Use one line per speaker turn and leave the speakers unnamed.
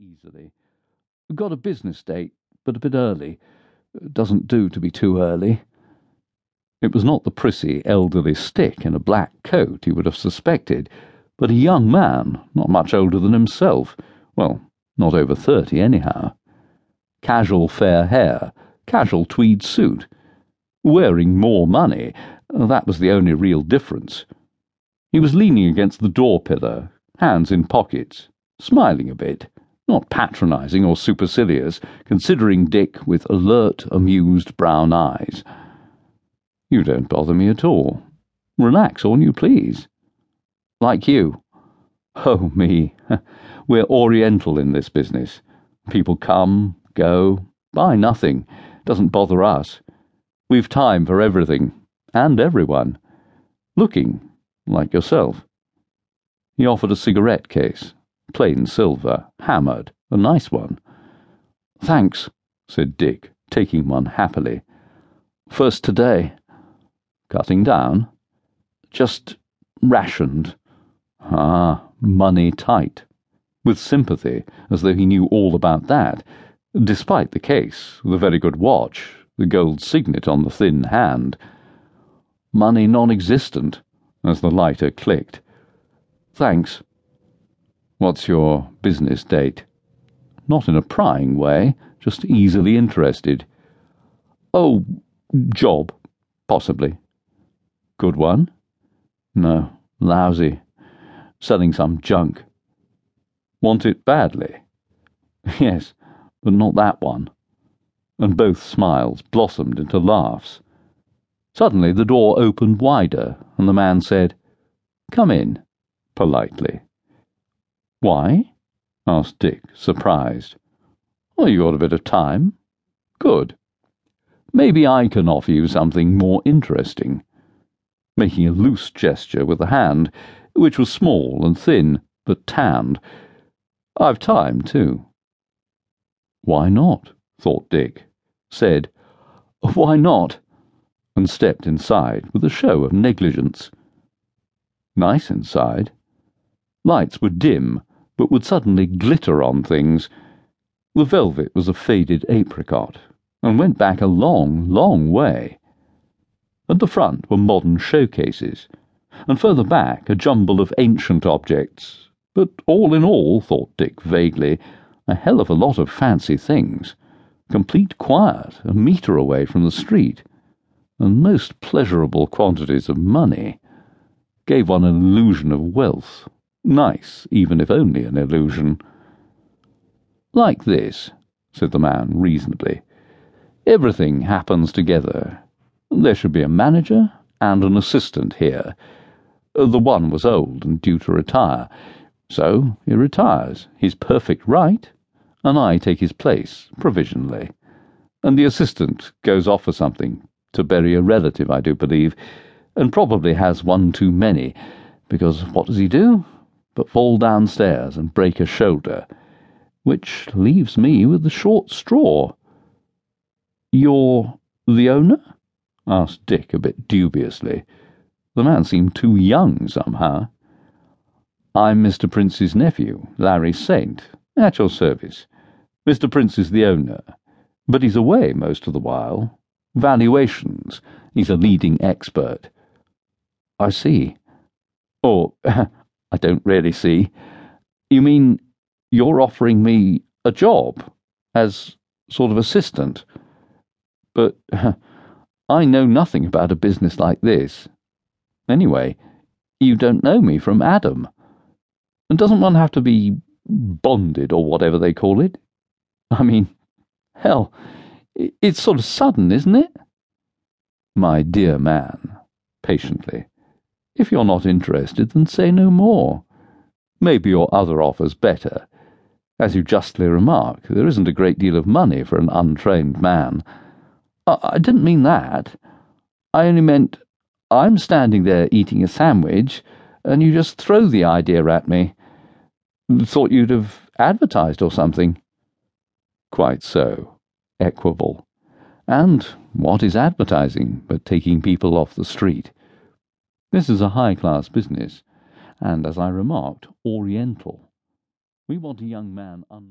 easily. Got a business date, but a bit early. Doesn't do to be too early. It was not the prissy, elderly stick in a black coat he would have suspected, but a young man, not much older than himself. Well, not over thirty, anyhow. Casual fair hair, casual tweed suit. Wearing more money, that was the only real difference. He was leaning against the door pillar, hands in pockets, smiling a bit not patronising or supercilious, considering Dick with alert, amused brown eyes. You don't bother me at all. Relax all you please. Like you. Oh, me. We're Oriental in this business. People come, go, buy nothing. Doesn't bother us. We've time for everything, and everyone. Looking, like yourself. He offered a cigarette case plain silver, hammered, a nice one. Thanks, said Dick, taking one happily. First today. Cutting down? Just rationed. Ah, money tight. With sympathy, as though he knew all about that, despite the case, the very good watch, the gold signet on the thin hand. Money non existent, as the lighter clicked. Thanks. What's your business date? Not in a prying way, just easily interested. Oh, job, possibly. Good one? No, lousy. Selling some junk. Want it badly? Yes, but not that one. And both smiles blossomed into laughs. Suddenly the door opened wider, and the man said, Come in, politely. Why? asked Dick, surprised. Well, you got a bit of time. Good. Maybe I can offer you something more interesting. Making a loose gesture with the hand, which was small and thin, but tanned. I've time, too. Why not? thought Dick, said, Why not? and stepped inside with a show of negligence. Nice inside. Lights were dim but would suddenly glitter on things. The velvet was a faded apricot, and went back a long, long way. At the front were modern showcases, and further back a jumble of ancient objects, but all in all, thought Dick vaguely, a hell of a lot of fancy things. Complete quiet, a metre away from the street, and most pleasurable quantities of money. Gave one an illusion of wealth. Nice, even if only an illusion. Like this, said the man reasonably. Everything happens together. There should be a manager and an assistant here. The one was old and due to retire, so he retires. He's perfect right, and I take his place, provisionally. And the assistant goes off for something, to bury a relative, I do believe, and probably has one too many, because what does he do? But fall downstairs and break a shoulder, which leaves me with the short straw. You're the owner? asked Dick a bit dubiously. The man seemed too young, somehow. I'm Mr. Prince's nephew, Larry Saint, at your service. Mr. Prince is the owner, but he's away most of the while. Valuations. He's a leading expert. I see. Or, oh, I don't really see. You mean you're offering me a job as sort of assistant? But I know nothing about a business like this. Anyway, you don't know me from Adam. And doesn't one have to be bonded or whatever they call it? I mean, hell, it's sort of sudden, isn't it? My dear man, patiently. If you're not interested, then say no more. Maybe your other offer's better. As you justly remark, there isn't a great deal of money for an untrained man. I, didn't mean that. I only meant I'm standing there eating a sandwich, and you just throw the idea at me. Thought you'd have advertised or something. Quite so. Equable. And what is advertising but taking people off the street? This is a high class business, and, as I remarked, Oriental. We want a young man un